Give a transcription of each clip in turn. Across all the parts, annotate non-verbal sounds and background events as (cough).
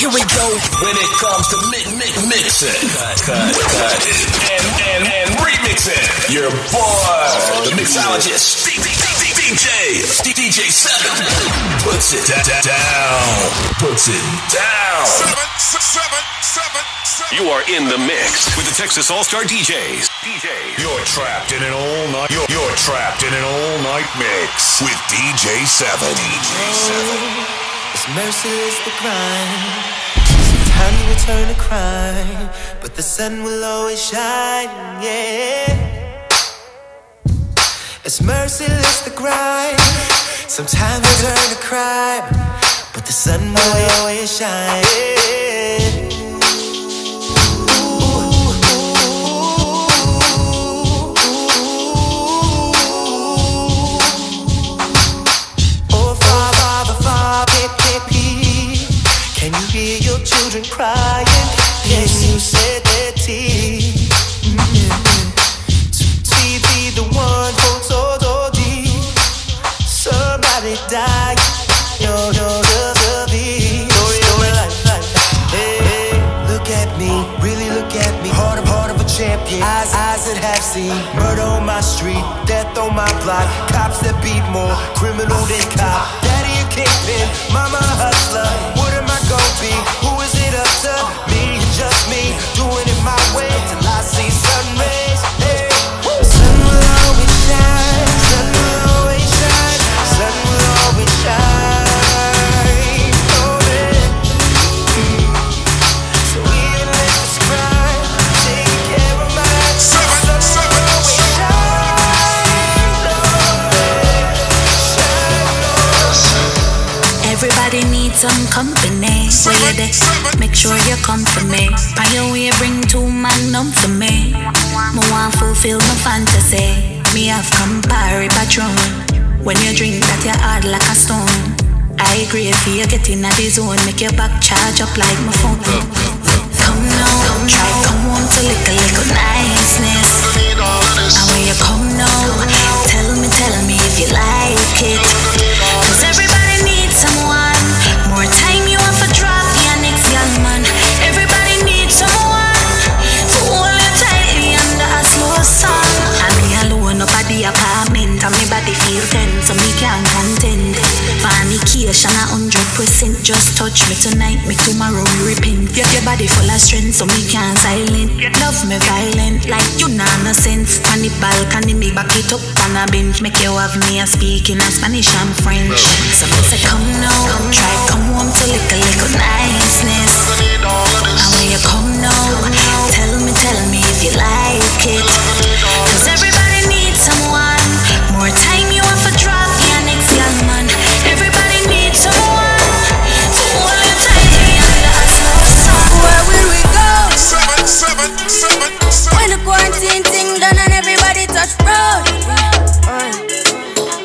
Here we go. When it comes to mi- mi- mixing, cut, cut, cut, and, and, and remixing, your boy, the mixologist, DJ, DJ Seven, puts it da- da- down, puts it down. Seven, seven, seven, seven. You are in the mix with the Texas All Star DJs. DJs. You're trapped in an all night. You're, you're trapped in an all night mix with DJ Seven. DJ Seven. It's merciless the grind. Sometimes will turn to crime, but the sun will always shine. Yeah. It's merciless the grind. Sometimes you turn to crime, but the sun will always shine. Yeah. Children crying? Can you shed their tears? See, be the one who told OD somebody died. Yo, yo, yo, yo, the story of my life. Hey, look at me, really look at me. Heart of heart of a champion. Eyes, eyes that have seen murder on my street, death on my block. Cops that beat more criminal than cop. Daddy a kingpin, mama a hustler. What am I gonna be? Some company. Where you there? Make sure you come for me. On your way, bring two magnum for me. Me want fulfill my fantasy. Me have Campari Patron. When you drink that, you hard like a stone. I agree if you get in the zone, make your back charge up like my phone. Come now, try come home to lick a little niceness. And when you come now, tell me, tell me if you like it. Cause everybody Fornication a hundred percent. Just touch me tonight, me tomorrow me repent. Your, your body full of strength, so me can't silent. Love me violent, like you nah no sense. On the balcony, me back it up on a bench. Make you have me a speaking a Spanish and French. So me say come now, try come home to lick a little niceness. And when you come now, tell me, tell me if you like it. Cause everybody go? Seven, seven, seven, When the quarantine thing done and everybody touch road.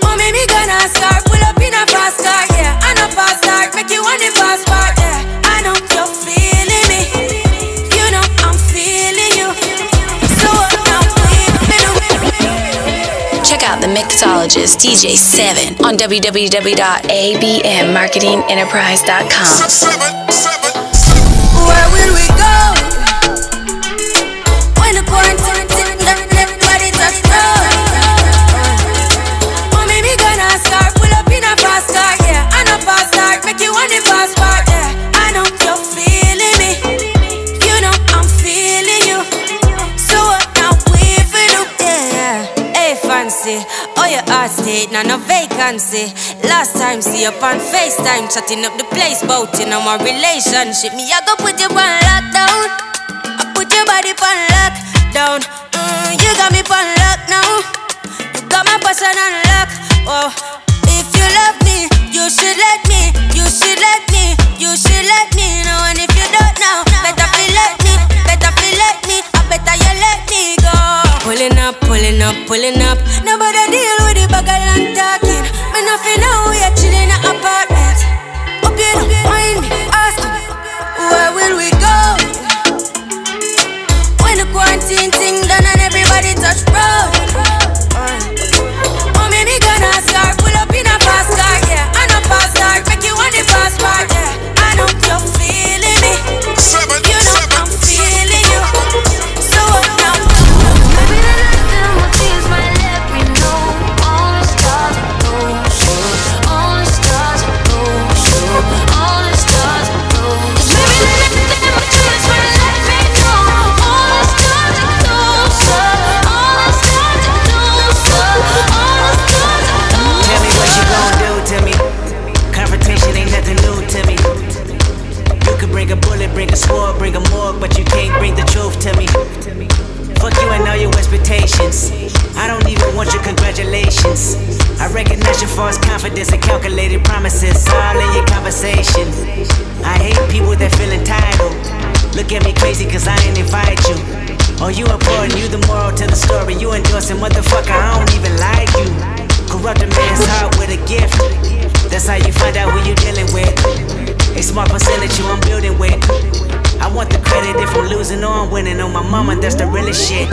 Oh, me, me gonna start, pull up in a fast car, yeah. And a fast start, make you want the fast part, yeah. I know you're feeling me. You know I'm feeling you. So now we Check out the mixologist DJ Seven on www.abmmarketingenterprise.com. Where will we go? Heart now no vacancy. Last time, see up on FaceTime, chatting up the place, bout in our relationship. Me, I go put you on lockdown. I put your body on lockdown. Mm, you got me on lock now. You got my passion on lock. Oh, if you love me, you should let me. You should let me. You should let me know. And if you don't know, better feel let me. Better feel let me. I better you let me go. Pulling up, pulling up, pulling up. Nobody deal with the bag and talking. Me nothing know we are chilling in patience. I don't even want your congratulations. I recognize your false confidence and calculated promises all in your conversation. I hate people that feel entitled. Look at me crazy cause I ain't invite you. Oh, you important, you the moral to the story. You endorsing, motherfucker, I don't even like you. Corrupt a man's heart with a gift. That's how you find out who you dealing with. A smart percentage you I'm building with. I want the credit if I'm losing or I'm winning. On my mama, that's the realest shit.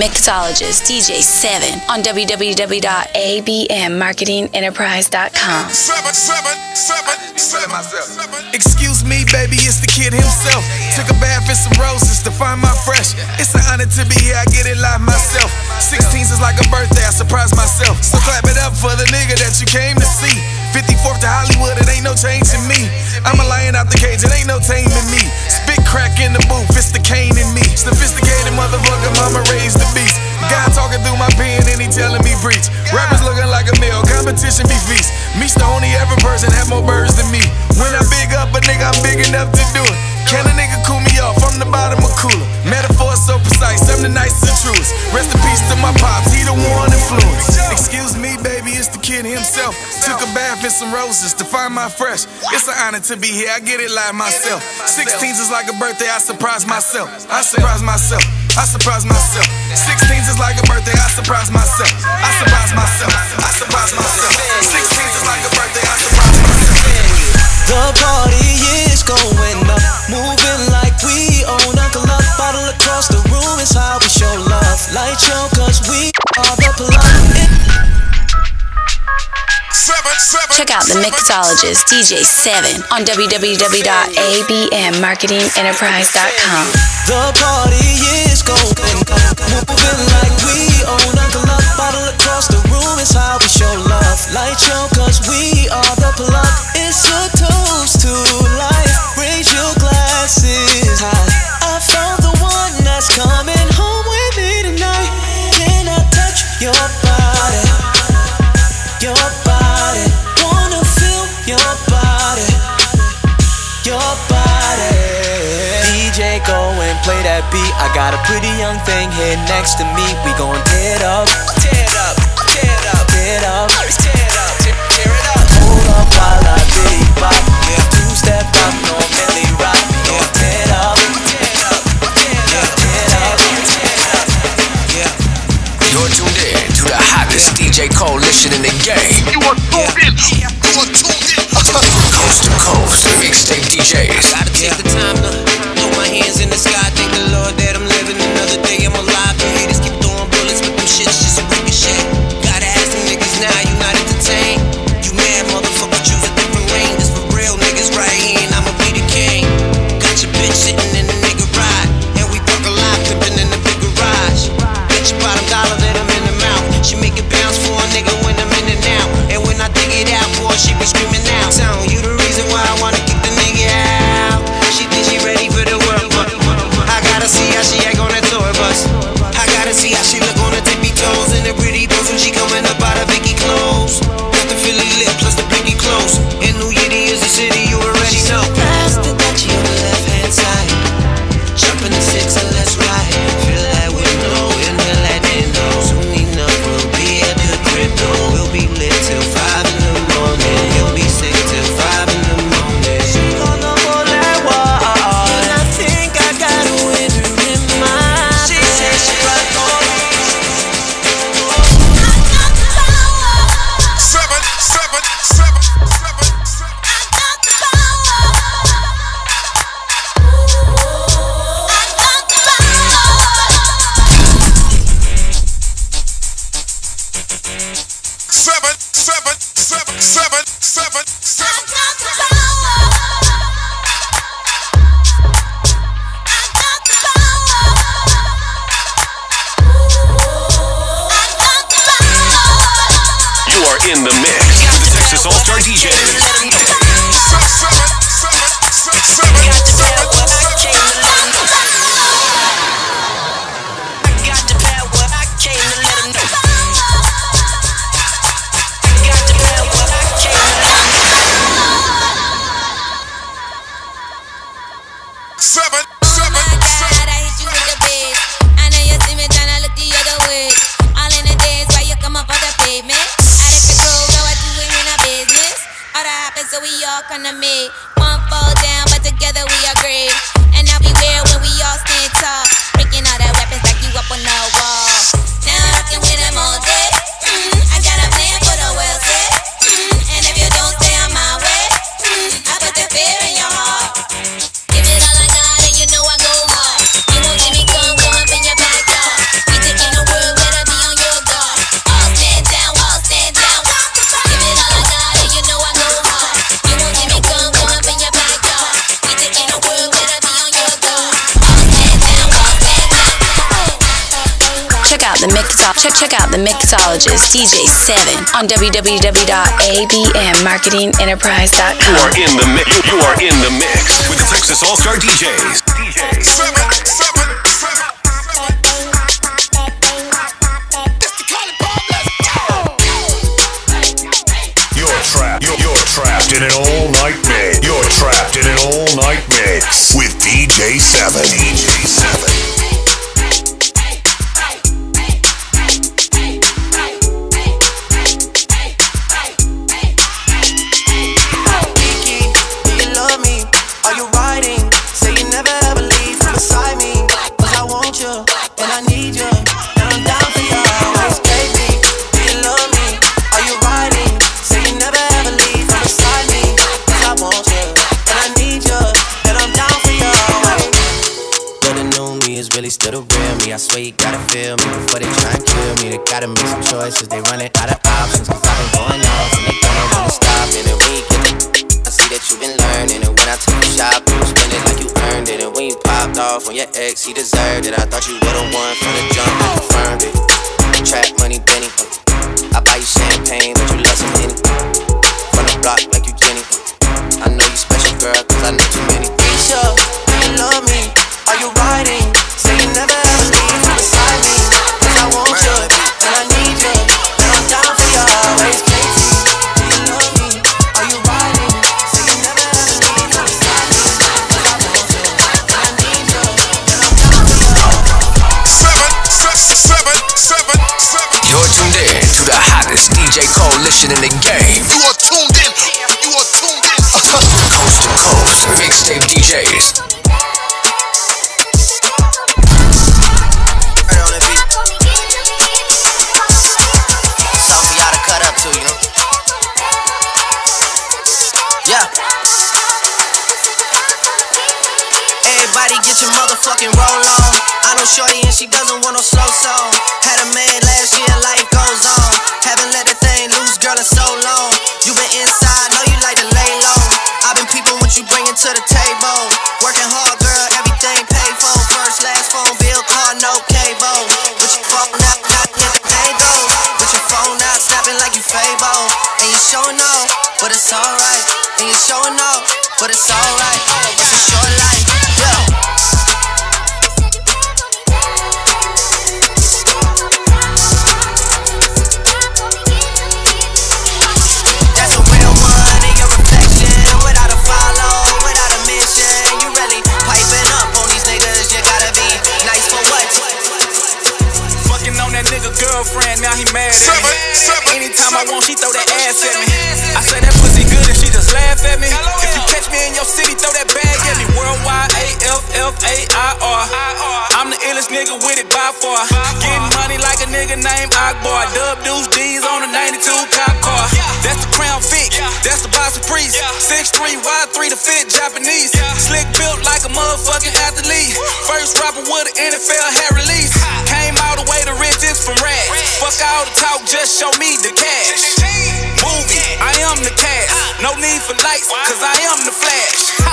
You. Check out the mixologist DJ 7 on www.abmmarketingenterprise.com. Excuse me, baby, it's the kid himself. Took a bath in some roses to find my fresh. It's an honor to be here, I get it live myself. 16s is like a birthday, I surprise myself. So clap it up for the nigga that you came to see. 54th to Hollywood, it ain't no change in me. I'm a lion out the cage, it ain't no taming me. Spit crack in the booth, it's the cane in me. Sophisticated motherfucker, mama raised the beast. God talking through my pen and he telling me preach. Rappers looking like a meal, competition be feast. Me's the only ever person have more birds than me. When I big up a nigga, I'm big enough to do it. Can a nigga cool me off from the bottom of cooler? Metaphor so precise, I'm the nicest and truest. Rest in peace to my pops, he the one influence. Excuse me, baby, it's the kid himself. Took a bath in some roses to find my fresh. It's an honor to be here, I get it live myself. 16s is like a birthday, I surprise myself. I surprise myself. I surprise myself. 16s is like a birthday, I surprise myself. I surprise myself. I surprise myself. 16s is like a birthday, I surprise myself. The party is going up, moving like we own the is how we show love. Light show, cause we are the plug. Check out the mixologist DJ 7 on www.abmmarketingenterprise.com. The party is going moving like we own Uncle Up. Bottle across the room is how we show love. Light show, cause we are the plug. It's a toast to life. Raise your glasses high. Got a pretty young thing here next to me. We gon' tear it up. Tear it up. Tear it up. Tear it up. Tear it up. Tear, tear it up. Hold up while I bitty bop. Yeah, two step up, no Milly rock. We tear it up. Tear it up. Tear it up. Tear it up. Tear it up. Yeah. You're tuned in to the hottest DJ coalition in the game. You are tuned in. You are tuned in. Coast to coast, mixtape DJs. The mixologist DJ Seven on www.abmmarketingenterprise.com. You are in the mix. You, are in the mix with the Texas All Star. DJs. Off on your ex, he deserved it. I thought you would've won from the jump and confirmed it. Trap money, Benny. I buy you champagne, but you love some Henny. From the block like DJ in the game. You are tuned in. You are tuned in. (laughs) Coast to coast, mixtape DJs. Right on the beat. Something y'all to cut up to, you? Yeah. Everybody get your motherfucking roll on. I know Shorty and she doesn't want no slow song. Had a man last year, life goes on. Haven't let the thing loose, girl, in so long. You been inside, know you like to lay low. I've been peeping what you bringing to the table. Working hard, girl, everything paid for. First, last phone bill, car, no cable. With your phone out, not hit the tango. With your phone out, snapping like you Fable. And you showing off, but it's alright. And you showing off, but it's alright. It's a short life, I want, she throw that ass at me. I say that pussy good and she just laugh at me. If you catch me in your city, throw that bag at me. Worldwide, A F F A I R. I'm the illest nigga with it by far. Getting money like a nigga named Akbar. Dub deuce D's on a 92 cop car. That's the Crown Vic. That's the Bossy Priest. 6'3, Y3 the fit Japanese. Slick built like a motherfucking athlete. First rapper with an NFL hair release. Came all the way to riches from rags. Fuck all the talk, just show me the cash. Movie, I am the cash. No need for lights, cause I am the flash. Ha!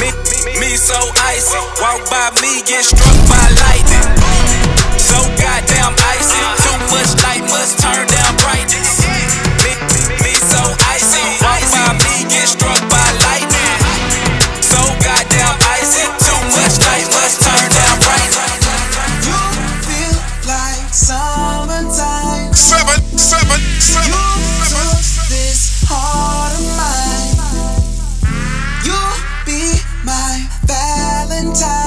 Me, me, me so icy. Walk by me, get struck by lightning. So goddamn icy. Too much light must turn down brightness. time.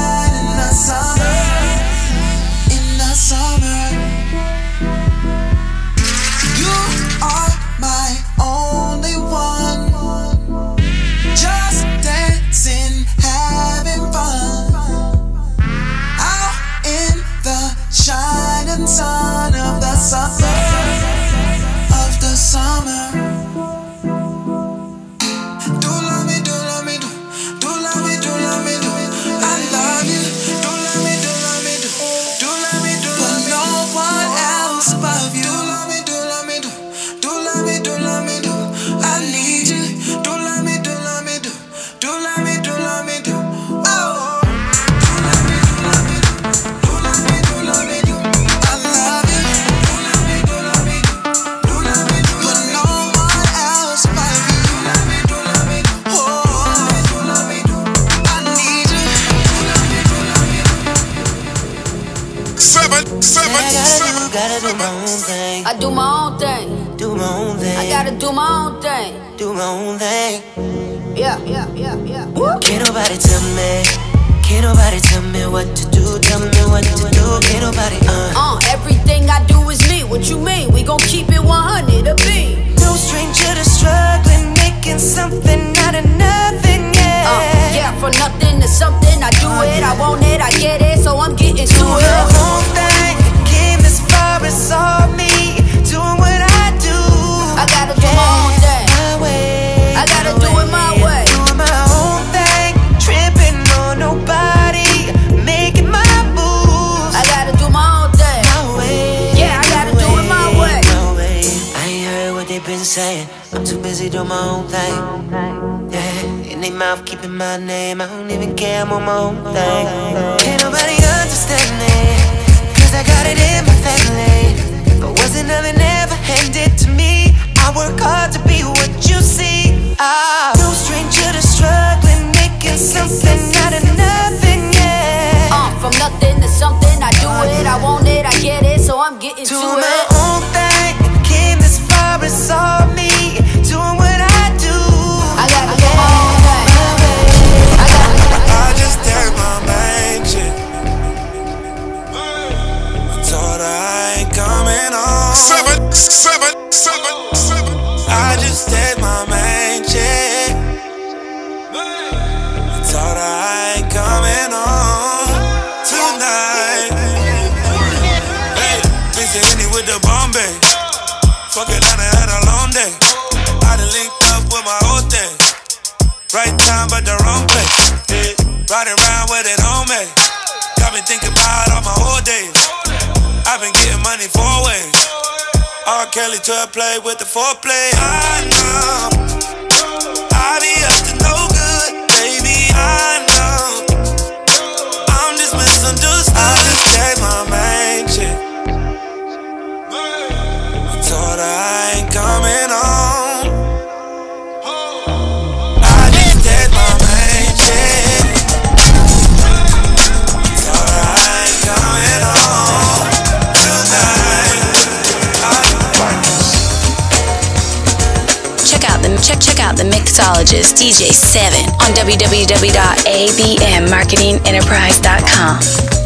Yeah, yeah, yeah, yeah. Can't nobody tell me. Can't nobody tell me what to do. Tell me what to do. Can't nobody. Uh. Uh, everything I do is me. What you mean? We gon' keep it 100 a beat. No stranger to struggling, making something out of nothing. Yeah. Uh, yeah, from nothing to something, I do it, I want it, I get it, so I'm getting to it. I'm doing my own thing. Yeah, in their mouth keeping my name. I don't even care, I'm on my own thing. Can't nobody understand me. Cause I got it in my family. I wasn't nothing ever handed to me, I work hard to be what you see. Ah, no stranger to struggling, making something out of nothing, yeah. Uh, from nothing to something, I do it, I want it, I get it, so I'm getting to my it. The wrong place. Yeah. Riding around with it on me. Me thinking about all my whole days. I've been getting money four ways. R. Kelly to play with the foreplay. I know. I be up to no good, baby. I know. The mixologist DJ Seven on www.abmmarketingenterprise.com.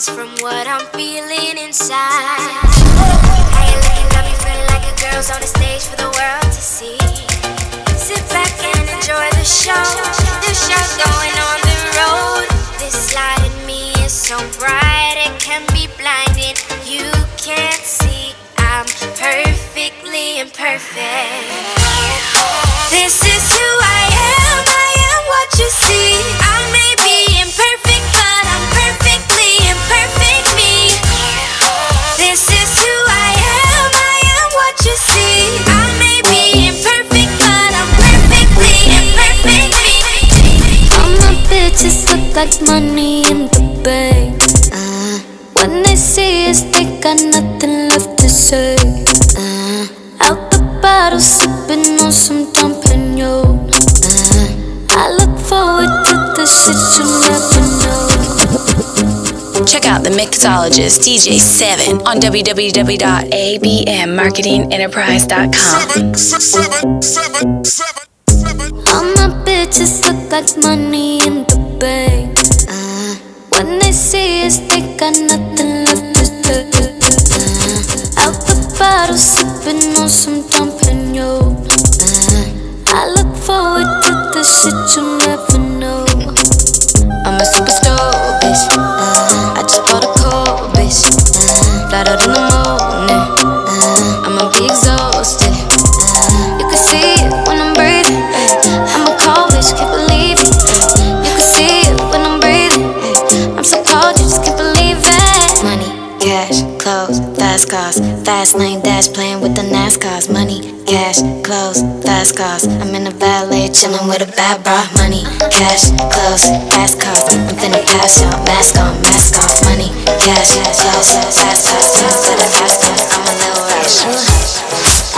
comes from what I'm feeling inside. How you looking, got me feeling like a girl's on the stage for the world to see. Sit back and enjoy the show. The show's going on the road. This light in me is so bright it can be blinding. You can't see I'm perfectly imperfect. This is money in the bank. Uh, when they see us, they got nothing left to say. Uh, out the bottle, sipping on some Uh, I look forward to the shit you never know. Check out the mixologist DJ7 on www.abmmarketingenterprise.com. All my bitches look like money in the bank. When they see us, they got nothing left to. Uh, out the bottle, sipping on some Perignon. Uh, I look forward to the shit you never fast lane dash, playing with the NASCARs. Money, cash, clothes, fast cars. I'm in a valet, chilling with a bad bra. Money, cash, clothes, fast cars. I'm finna pass out, mask on, mask off. Money, cash, clothes, fast cars. Things to the fast cars. I'm a little rush.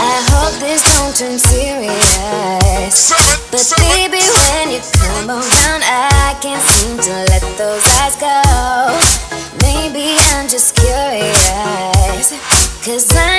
I hope this don't turn serious. But baby, when you come around, I can't seem to let those eyes go. Cause I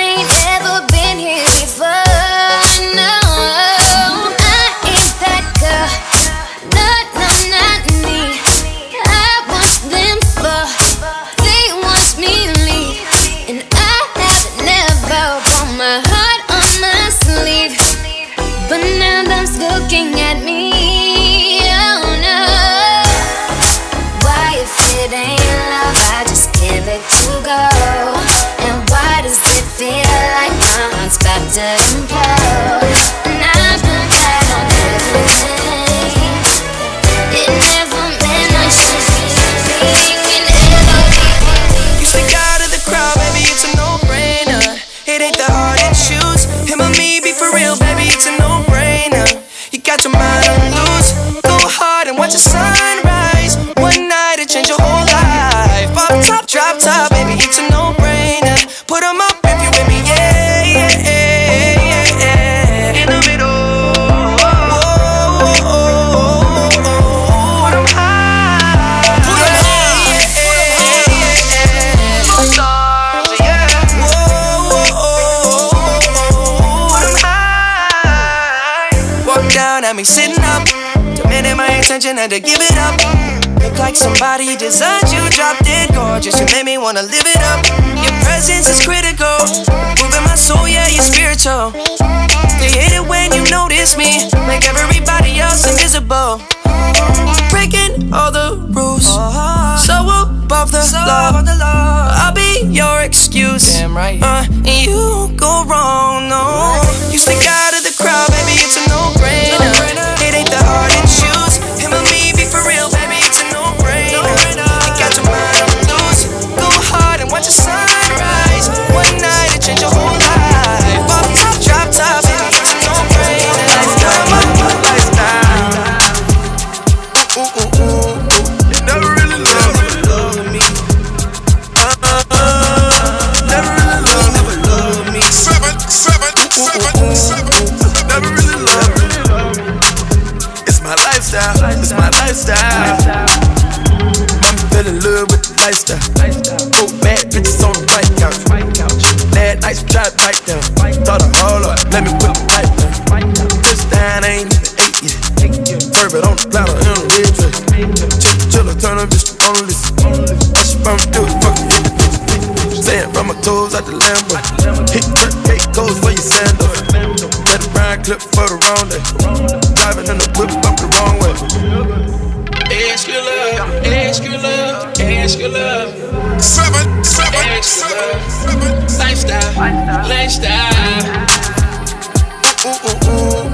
on everything. It. You stick out of the crowd, baby, it's a no-brainer. It ain't the hard. Him me, be for real, baby, it's a no-brainer. You got your mind on loose. Go hard and watch the sunrise. Attention, had to give it up. Look like somebody designed you, dropped it gorgeous. You made me wanna live it up. Your presence is critical. Moving my soul, yeah, you're spiritual. They hate it when you notice me. Make everybody else invisible. Breaking all the rules. So above the law. I'll be your excuse. Damn right. Uh, and you go wrong, Tried to bite down. Thought I hold up, let me put your love. Seven, seven, Ask your love. Lifestyle, lifestyle. Ooh, ooh, ooh, ooh.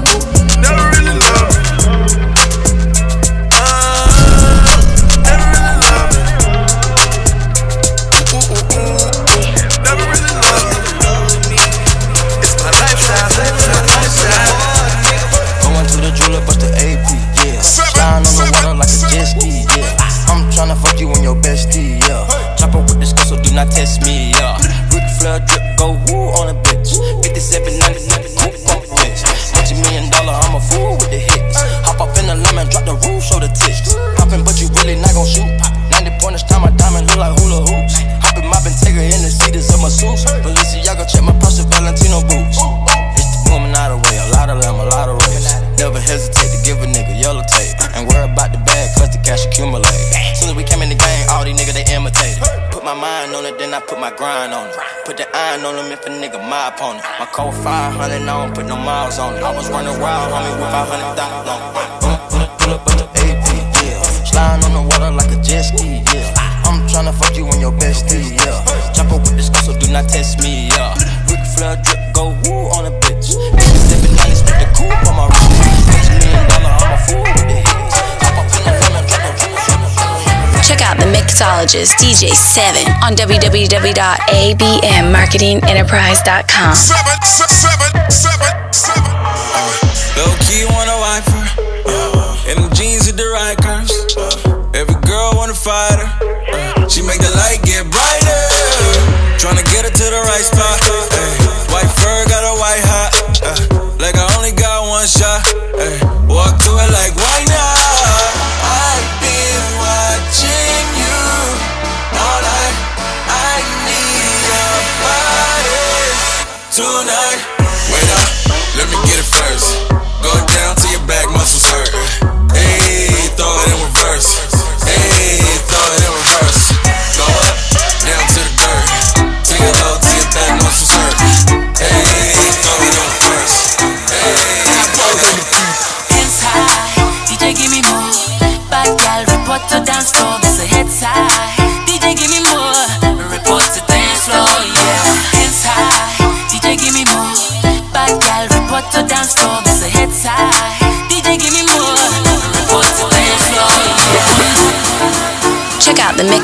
Test me, yeah. Ric Flair drip, my grind on it. Put the iron on them if a nigga my opponent. My code 500, I don't put no miles on it. I was running wild, homie, with 500 dollars on it. Pull up, pull up, pull up, AP, yeah. Sliding on the water like a jet ski, yeah. I'm tryna fuck you and your bestie, yeah. Chop up with this girl, so do not test me, yeah. Ric Flair drip, go woo on a bitch. 790, split the coupe on my wrist. Six million dollar, I'm a fool Check out the mixologist DJ 7 on www.abmmarketingenterprise.com. seven, seven, seven, seven. Low key wanna wipe. Uh, and them jeans with the right curves. Uh, every girl wanna fight her. Uh, she make the light get brighter.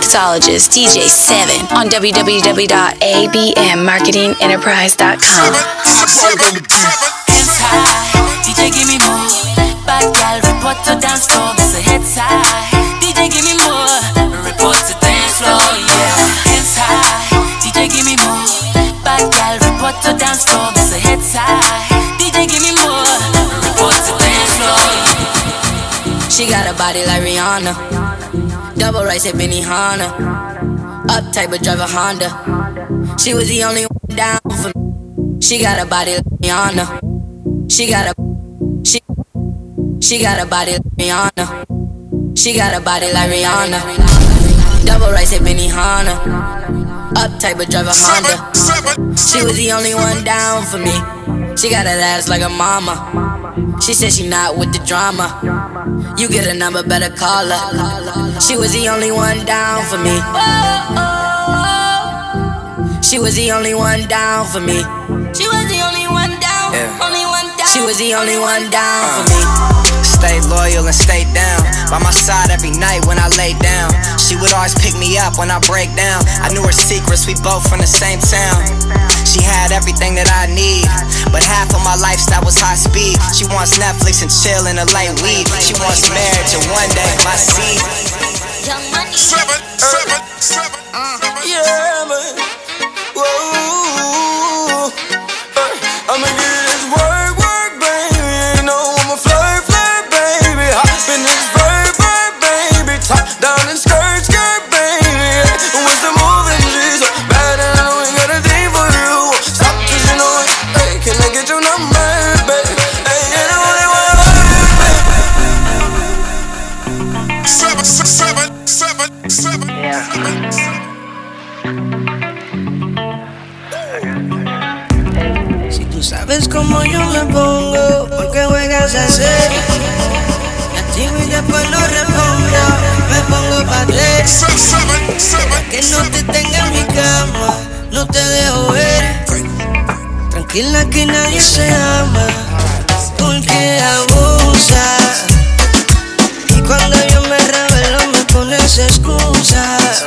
Mixologist DJ 7 on www.abmmarketingenterprise.com. Double rice at Benihana. Uptight but drive a Honda. She was the only one down for me. She got a body like Rihanna. She got a she she got a body like Rihanna. She got a body like Rihanna. Double rice at Benihana. Uptight but drive a Honda. She was the only one down for me. She got that ass like a mama. She said she not with the drama. You get a number, better call her. She was the only one down for me. She was the only one down for me. She was the only one down, Yeah. only one down. She was the only one down for me. Stay loyal and stay down. By my side every night when I lay down. She would always pick me up when I break down. I knew her secrets, we both from the same town. She had everything that I need, but half of my lifestyle was high speed. She wants Netflix and chill in a light weed. She wants marriage and one day my seed. Young money. Seven, seven, seven. Uh-huh. Yeah, man. Whoa. como yo me pongo, porque juegas a ser. Activo y después no respondo, me pongo pa' tres. Que no te tenga en mi cama, no te dejo ver. Tranquila que nadie se ama, porque abusa. Y cuando yo me revelo me pones excusas.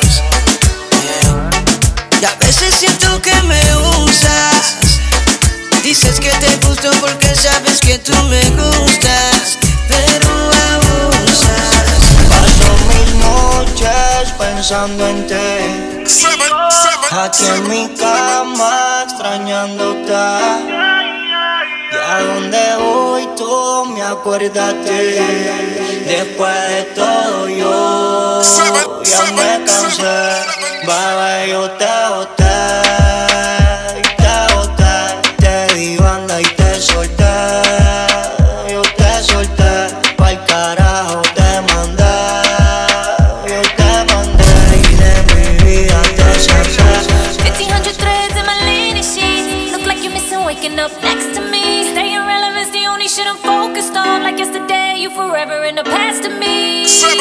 Y a veces siento que me usas. Dices que te gusto porque sabes que tú me gustas, pero abusas. Paso mis noches pensando en ti. Aquí en mi cama extrañándote. Y a donde voy tú me acuerdas Después de todo yo ya me cansé. Baba, yo te boté.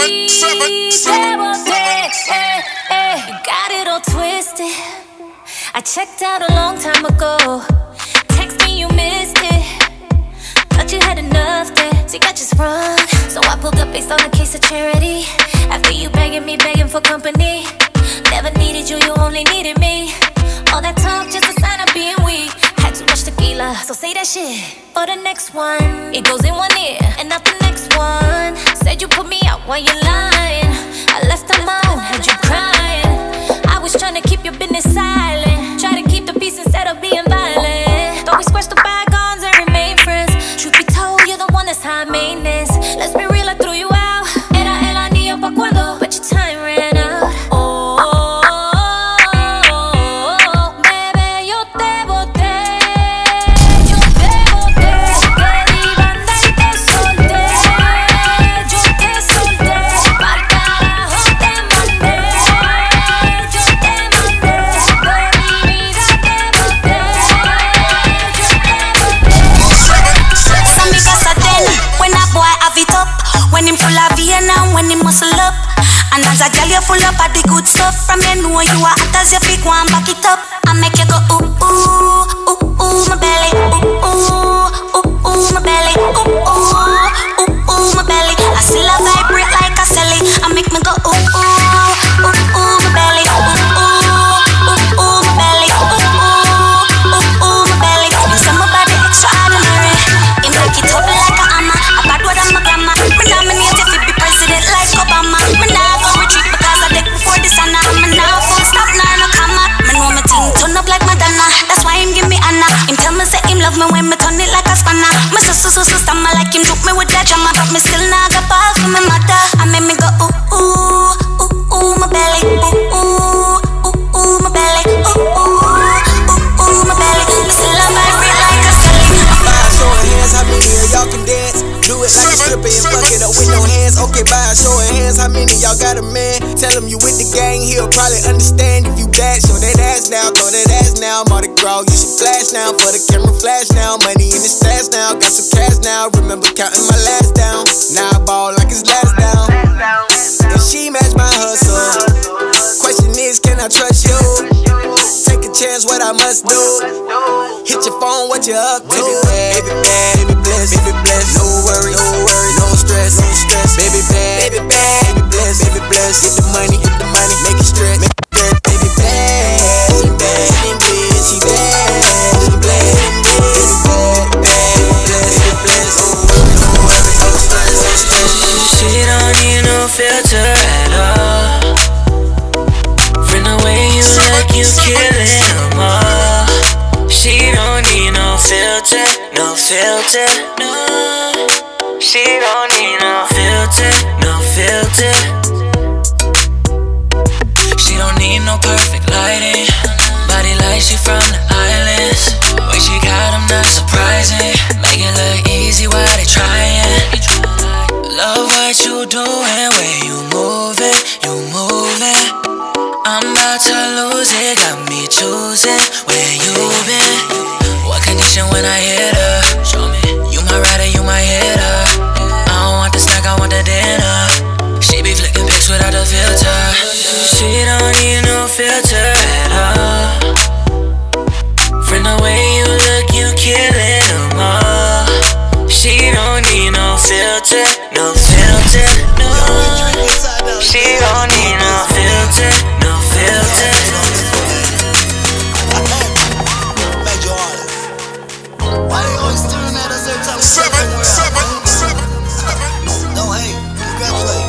seven, seven, seven, seven. You got it all twisted. I checked out a long time ago. Text me, you missed it. Thought you had enough there. See, I just run. So I pulled up based on a case of charity. After you begging me, begging for company. Never needed you, you only needed me. All that talk, just a sign of being weak had too much tequila, so say that shit for the next one. It goes in one ear and not the next one. Said you put me out while you're lying. I left on my own, had you crying. I was trying to keep your business silent, try to keep the peace instead of being violent. be good stuff from you know you are hot as your feet. Go and back it up. I make you go ooh ooh. what you up to. Make it look easy while they trying. Love what you doing where you moving, you moving. I'm about to lose it, got me choosing where you been. What condition when I hit her? Show me. You my rider, you my hitter. I don't want the snack, I want the dinner. She be flicking pics without a filter. She don't need no filter, no filter, no. She don't need no filter, no filter. Seven, seven, seven, seven. No, hey, congratulate.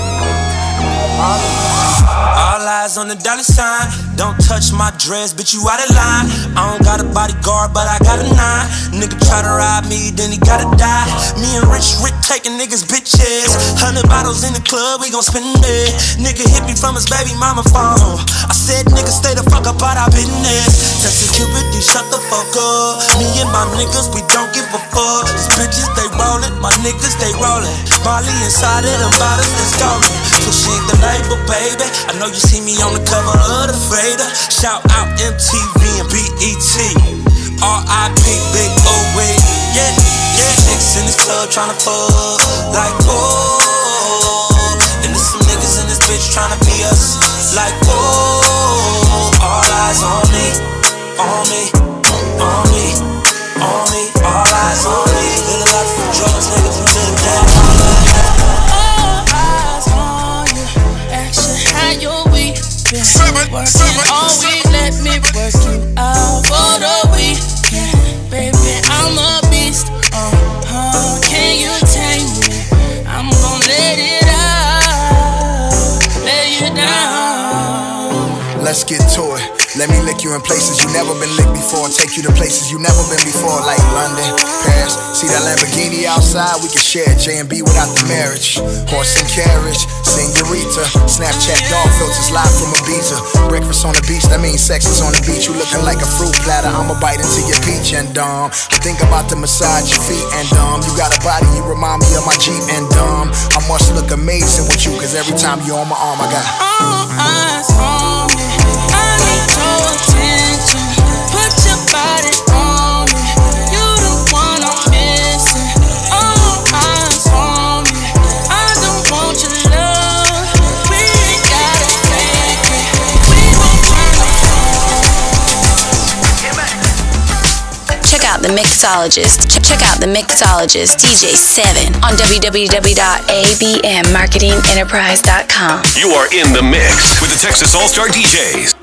All eyes on the dollar sign. Don't touch my dress, bitch, you out of line. I don't got a bodyguard, but I got a nine. Nigga try to ride me, then he gotta die. Me and Rich Rick taking niggas bitches. Hundred bottles in the club, we gon' spend it. Nigga hit me from his baby mama phone. I said, nigga, stay the fuck up out our business. Cupid, you shut the fuck up. Me and my niggas, we don't give a fuck. These bitches, they rollin', my niggas, they rollin'. Molly inside of them bottles, let's go. Pushing the label, baby. I know you see me on the cover of the Fader. Shout out MTV and BET. R.I.P. Big O.W. Yeah, yeah. Niggas in this club tryna fuck like oh. And there's some niggas in this bitch tryna be us like oh. All eyes on me, on me, on me, on me. All eyes on me. Working all week, let me work you out for the weekend. Baby, I'm a beast. Uh-huh. Can you tame me? I'm gonna let it out. Lay you down. Let's get to it. Let me lick you in places you never been before. Take you to places you never been before, like London, Paris. See that Lamborghini outside? We can share J and B without the marriage. Horse and carriage, senorita. Snapchat dog filters live from Ibiza. Breakfast on the beach, that means sex is on the beach. You looking like a fruit platter. I'ma bite into your peach and dumb. I think about to massage your feet and dumb. You got a body, you remind me of my Jeep and dumb. I must look amazing with you, cause every time you're on my arm, I got. All eyes on me. I need your attention. Out the mixologist. Ch- check out the mixologist DJ Seven on www.abmmarketingenterprise.com. You are in the mix with the Texas All Star DJs.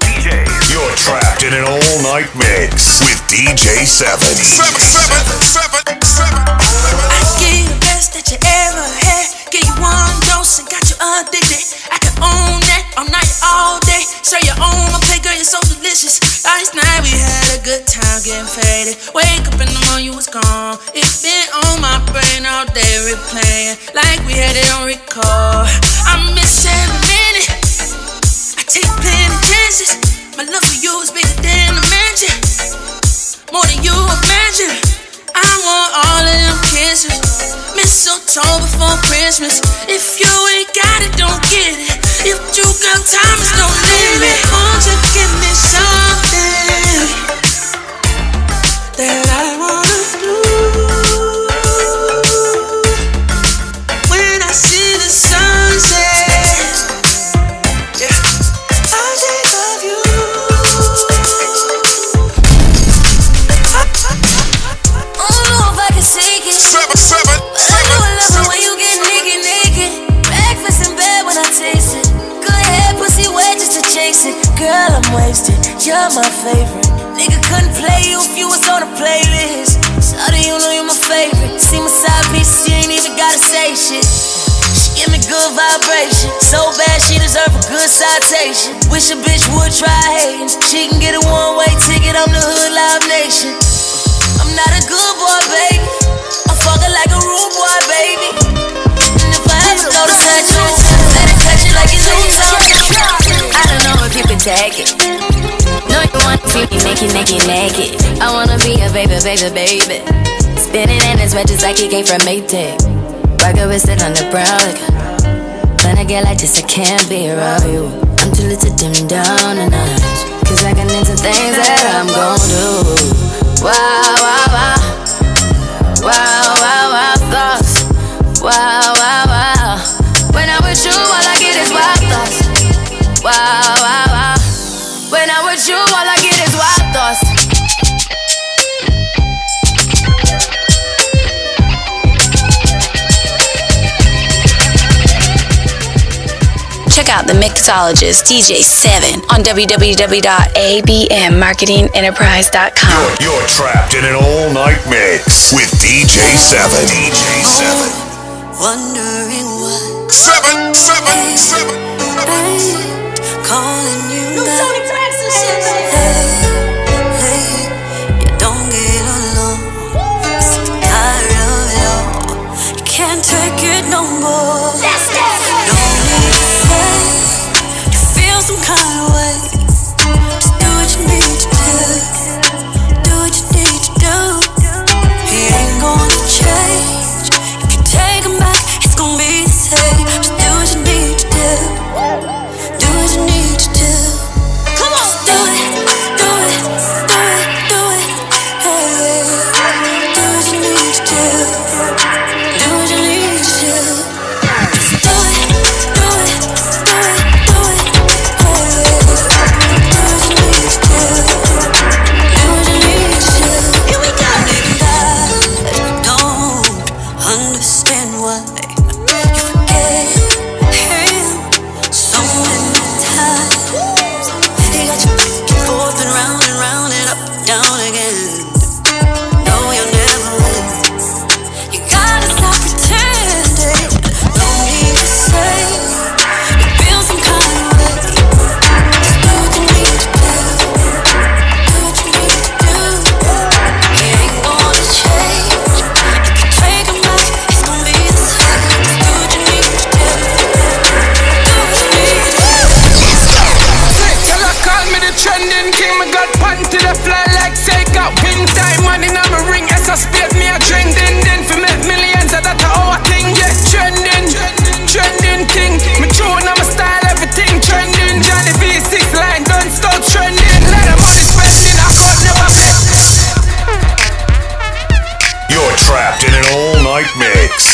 You're trapped in an all-night mix with DJ Seven. Seven, seven, seven, seven. I give you the best that you ever had. Give you one dose and got you addicted. I can own that all night, all day. Serve your own, my play, girl, you're so delicious. Last night we had a good time getting faded. Wake up in the morning, you was gone. It's been on my brain all day, replaying like we had it on record. I miss every minute. I take plenty chances. My love for you is bigger than a mansion. More than you imagine. I want all of them kisses. Mistletoe before Christmas. If you ain't got it, don't try hating. She can get a one way ticket on the Hood Live Nation. I'm not a good boy, baby. I'm fucking like a rude boy, baby. And if I ever go to touch you, let it touch you like it's new I don't know if you can take it. No, you want to see me naked, naked, naked. I wanna be a baby, baby, baby. Spinning in his red just like he came from Maytag. Rocket with sit on the brown liquor. When I get like this, I can't be around you till it's a dim down and out. Cause I can into things that I'm gon' do. Wow, wow, wow. Wow, wow, wow, thoughts. Wow, wow. check out the mixologist DJ7 on www.abmmarketingenterprise.com. You're, you're trapped in an all night mix with DJ7. DJ7. Wondering what. Seven, seven, seven, seven. shit, you don't get along. Tired of it all. Can't take it no more.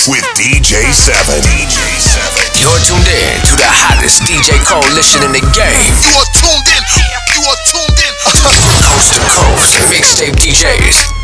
with DJ7. DJ7. You're tuned in to the hottest DJ coalition in the game. You are tuned in. You are tuned in. Coast to coast, mixtape DJs.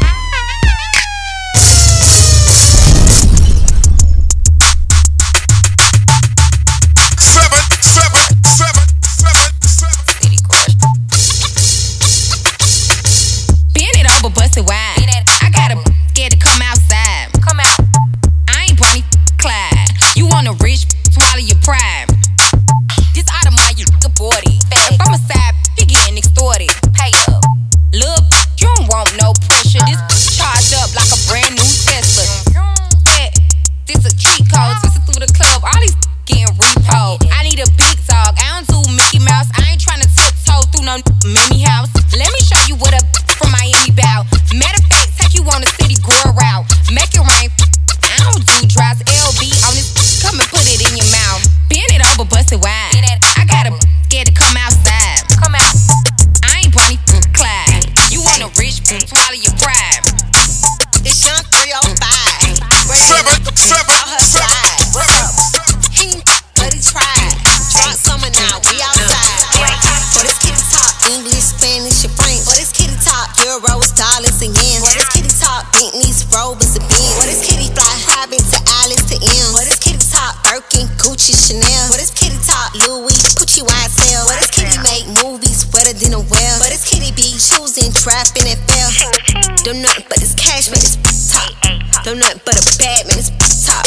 No nut but a bad man, it's top.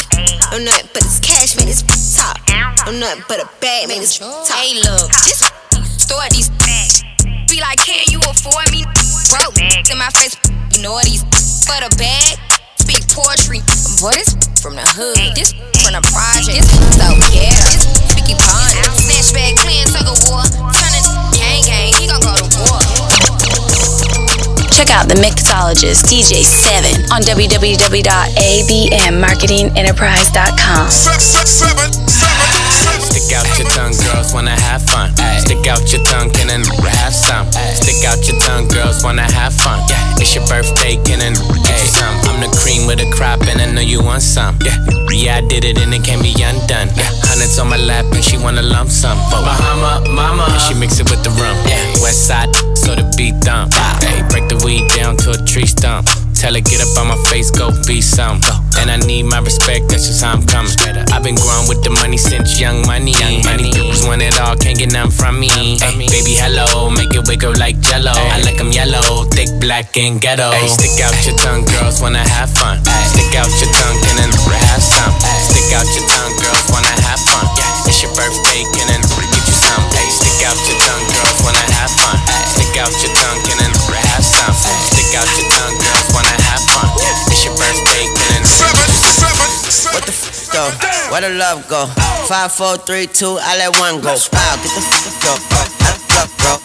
No nut but it's cash man, it's top. No nut but a bad man, it's top. Hey, look, just store these bags. Be like, can you afford me? Broke in my face, you know what these for the bag. Speak poetry, boy, from the hood. This from the project. This so yeah, this Vicky Bond. bag. clan, tug of war. Check out the mixologist DJ7 on www.abmmarketingenterprise.com. Stick out your tongue, girls wanna have fun. Stick out your tongue, can and have some. Stick out your tongue, girls wanna have fun. It's your birthday, can and get some. I'm the cream with a crop, and I know you want some. Yeah, yeah, I did it, and it can be undone. Yeah, hundreds on my lap, and she wanna lump sum. Bahama, mama, she mix it with the rum. Yeah west side, so the beat dump. Hey, break the weed down to a tree stump. Tell her get up on my face, go be some. And I need my respect, that's just how I'm coming. I've been growing with the money since young money. Young money, girls want it all, can't get none from me. Ay, baby, hello, make it wiggle like jello. I like 'em yellow, thick, black, and ghetto. Ay, stick out your tongue, girls wanna have fun. Stick out your tongue, can then have some. Stick out your tongue, girls wanna have fun. It's your birthday, can then get you some. Stick out your tongue, girls wanna have fun. Stick out your tongue, can then have some. Stick out your tongue, girls wanna have fun. It's your birthday, can then What the f though? Where the love go? Five, four, three, two, I let one go. Wow, get the f go. I don't bro.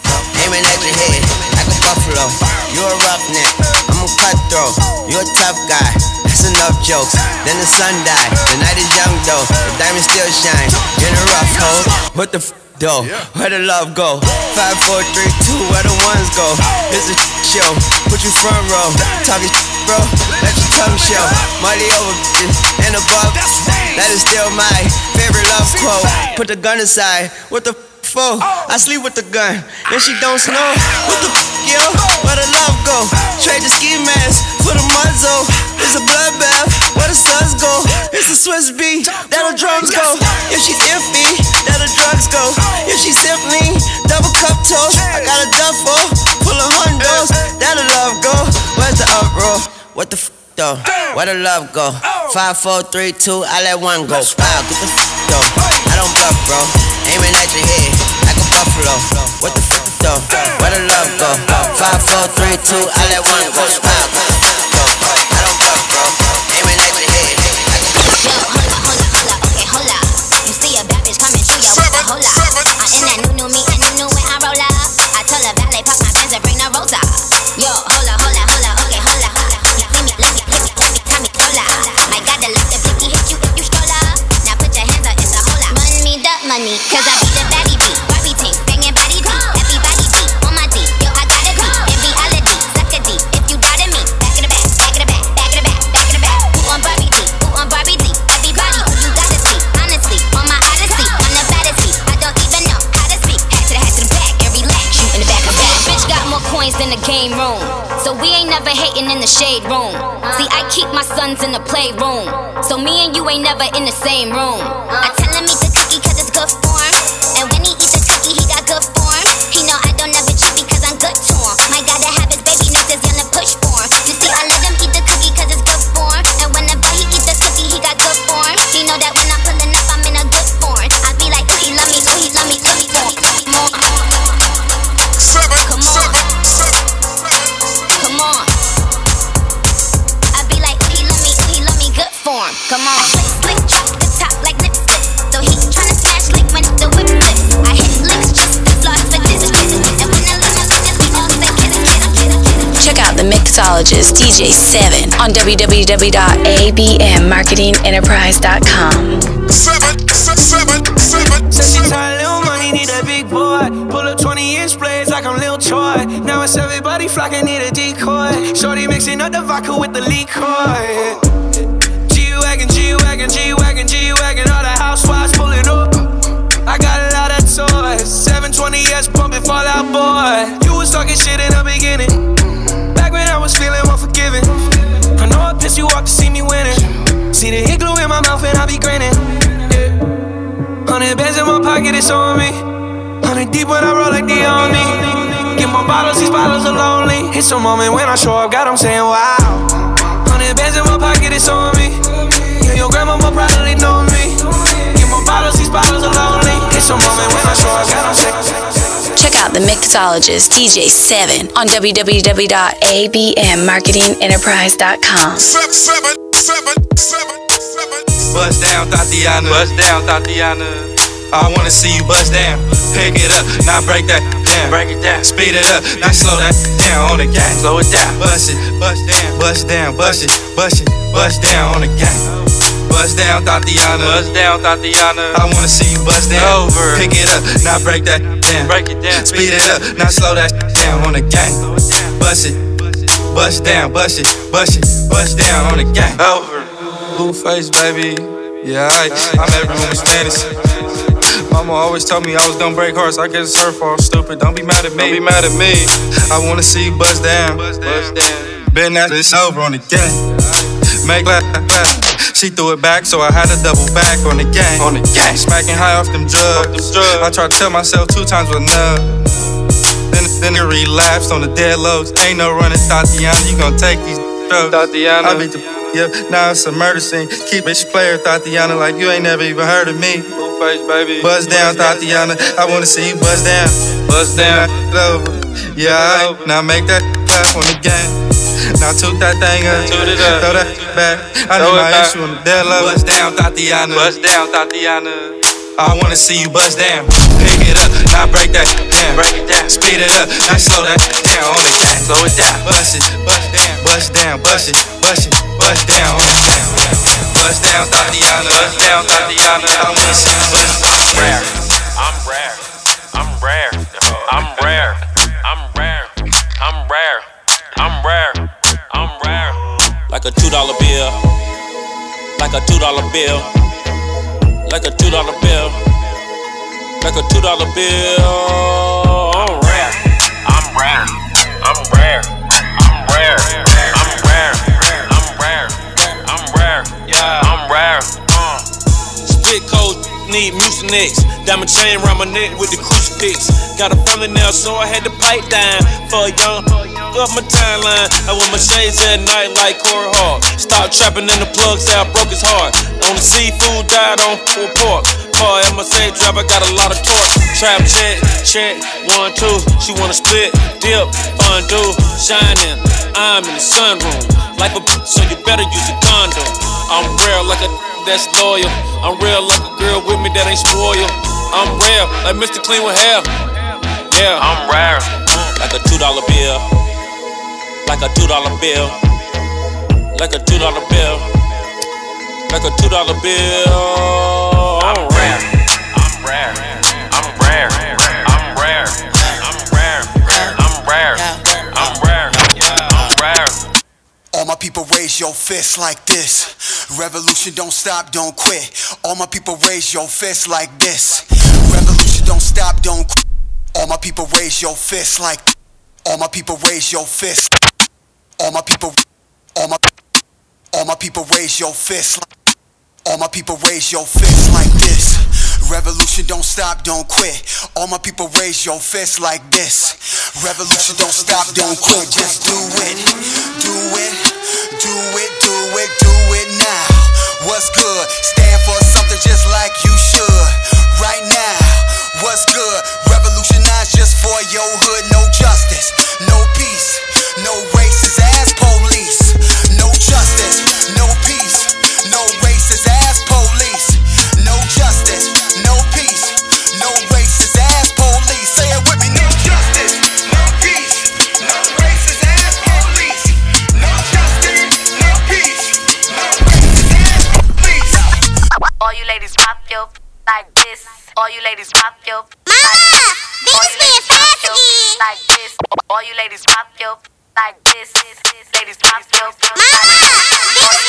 Aiming at your head like a buffalo. You a roughneck, I'm a cutthroat. You a tough guy. That's enough jokes. Then the sun died. The night is young though. The diamond still shine. In a rough hole. What the f though? Where the love go? Five, four, three, two, where the ones go? It's a show. Put you front row. Talking bro. Let your tongue show. Money over and above. That is still my favorite love quote. Put the gun aside. What the f- for? I sleep with the gun. And she don't snow. What the f- yo? Where the love go? Trade the ski mask for the muzzle. It's a bloodbath. The suns go? It's a Swiss beat. That the drums go. If she's iffy, that the drugs go. If she's simply double cup toast, I got a duffel full of hundos. That the love go. Where's the uproar? What the f though? Where the love go? Five, four, three, two, I let one go. Wow, get the f though. I don't bluff, bro. Aiming at your head like a buffalo. What the f though? Where the love go? Five, four, three, two, I let one go. Wow, get the f though. I don't shade room. See, I keep my sons in the playroom. So me and you ain't never in the same room. I tell him eat the cookie cause it's good Come on. Slick, slick, drop the top like lipstick. So he tryna smash lick when the whip flips. I hit licks just to floss for this, this. And when I love my bitches, we all say kiss, kiss, kiss, kiss. Check out the mixologist DJ 7 on www.abmmarketingenterprise.com. Said she tired, little money, need a big boy. Pull up 20 inch blades like I'm Lil Troy. Now it's everybody flocking, need a decoy. Shorty mixing up the vodka with the liquor. G Wagon, G Wagon, G Wagon, All the housewives pulling up. I got a lot of toys. 720S pumping Fall Out Boy. You was talking shit in the beginning. Back when I was feeling unforgiving. I know I pissed you off to see me winning. See the hit glue in my mouth and I be grinning. Yeah. Hundred bands in my pocket, it's on me. Hundred deep when I roll like the Omni. Get more bottles, these bottles are lonely. It's a moment when I show up, God, I'm saying wow. Hundred bands in my pocket, it's on me. Yeah, your grandma will probably know me. Get more bottles, these bottles are lonely. It's a moment when I show up, God, I'm saying. Check out the mixologist DJ 7 on www.abmmarketingenterprise.com. Bust down, Thotiana. Bust down, Thotiana. I wanna see you bust down. Pick it up, now break that down. Break it down. Speed it up, now slow that down on the gang. Slow it down. Bust it, bust down, bust down, bust it, bust it, bust down on the gang. Bust down, Thotiana. Bust down, Thotiana. I wanna see you bust down. Over. Pick it up, now break that down. Break it down. Speed it up, now slow that down on the gang. Bust it, bust down, bust it, bust it, bust down on the gang. Over. Blueface, baby. Yeah, I, I'm every woman's fantasy. Mama always told me I was gonna break hearts. I guess it's her fault, stupid. Don't be mad at me. Don't be mad at me. I wanna see you bust down. Bust down. Been at this over on the gang. Make laugh, laugh. She threw it back, so I had to double back on the gang. On the gang. Smacking high off them drugs. I tried to tell myself two times was enough. Then, then it relapsed on the dead lows. Ain't no running, Thotiana. You gon' take these drugs. Thotiana. I beat the yeah, now it's a murder scene. Keep bitch player, Thotiana, like you ain't never even heard of me. Face, baby. Buzz down, Thotiana. I wanna see you buzz down. Buzz down. Yeah, I now make that clap on the game. Now toot that thing up, Toot it up. throw that back. I Throw need my back. issue on the dead level. Buzz down, Thotiana. Bust down, Thotiana. I wanna see you bust down. Pick it up, now break that down. Break it down. Speed it up, now slow that down on the gang. Slow it down. Bust it, bust down, bust down, bust it, bust it, bust down on the gang. Bust down, Thotiana. Bust down, Thotiana. I wanna see you bust I'm rare. I'm rare. Like a two dollar bill, like a two dollar bill, like a two dollar bill, like a two dollar bill. I'm rare. I'm rare. I'm rare. I'm rare. I'm rare. I'm rare. I'm rare. Yeah. I'm rare. Uh. Spit cold, need Mucinex. Diamond chain around my neck with the crucifix. Got a family now, so I had to pipe down for a young up my timeline. I wear my shades at night like Corey Hart. Stop trapping in the plug, say I broke his heart. On the seafood, died on full pork. Car MSA drop, I got a lot of torque. Trap check, check, one, two. She wanna split, dip, fondue, shining. I'm in the sunroom. Like a bitch, so you better use a condom. I'm real like a that's loyal. I'm real like a girl with me that ain't spoiled. I'm real like Mr. Clean with hair. Yeah, I'm rare. like a two dollar bill. Like a two dollar bill. Like a two dollar bill. Like a two dollar bill. I'm rare. I'm rare. I'm rare. People raise your fists like this. Revolution don't stop, don't quit. All my people raise your fists like this. Revolution don't stop, don't quit. All my people raise your fists like All my people raise your fists. All my people All my All my people raise your fists like all my people raise your fists like this. Revolution don't stop, don't quit. All my people raise your fists like this. Revolution don't stop, don't quit. Just do it. Do it. Do it, do it, do it now. What's good? Stand for something just like you should. Right now. What's good? Revolutionize just for your hood. No justice, no peace, no racist ass police. No justice, no peace, no racist ass police. Pop your like this. All you ladies pop your Mama, these being fast again. Like this. All you ladies pop your like this. Ladies pop your Mama, these being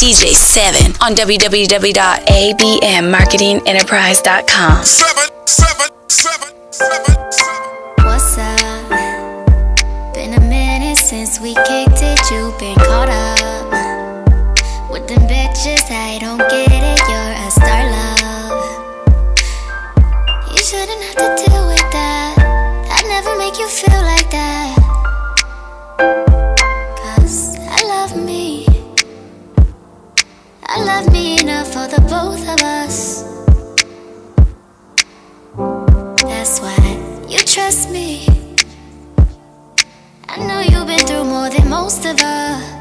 mixologist DJ 7 on www.abmmarketingenterprise.com. What's up? Been a minute since we kicked it. You been caught up with them bitches. I don't get love me enough for the both of us. That's why you trust me. I know you've been through more than most of us.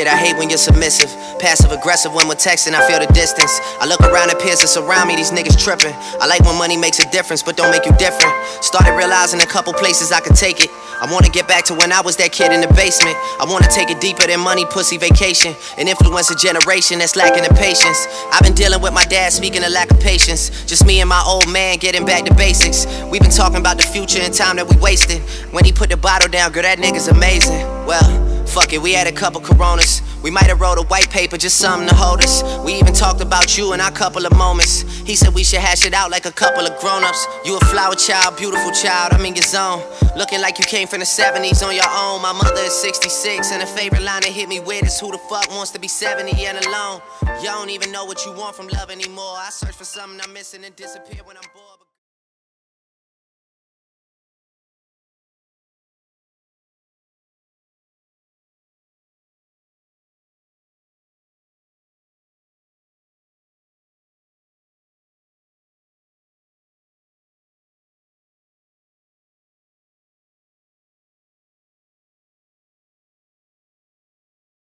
Shit. I hate when you're submissive. Passive aggressive when we're texting, I feel the distance. I look around at peers that surround me, these niggas tripping. I like when money makes a difference, but don't make you different. Started realizing a couple places I could take it. I wanna get back to when I was that kid in the basement. I wanna take it deeper than money, pussy, vacation. And influence a generation that's lacking the patience. I've been dealing with my dad speaking of lack of patience. Just me and my old man getting back to basics. We've been talking about the future and time that we wasted. When he put the bottle down, girl, that nigga's amazing. Well, Fuck it, we had a couple coronas. We might have wrote a white paper, just something to hold us. We even talked about you in our couple of moments. He said we should hash it out like a couple of grown-ups. You a flower child, beautiful child, I'm in your zone. Looking like you came from the 70s on your own. My mother is 66, and a favorite line that hit me with is who the fuck wants to be 70 and alone? You don't even know what you want from love anymore. I search for something I'm missing and disappear when I'm bored.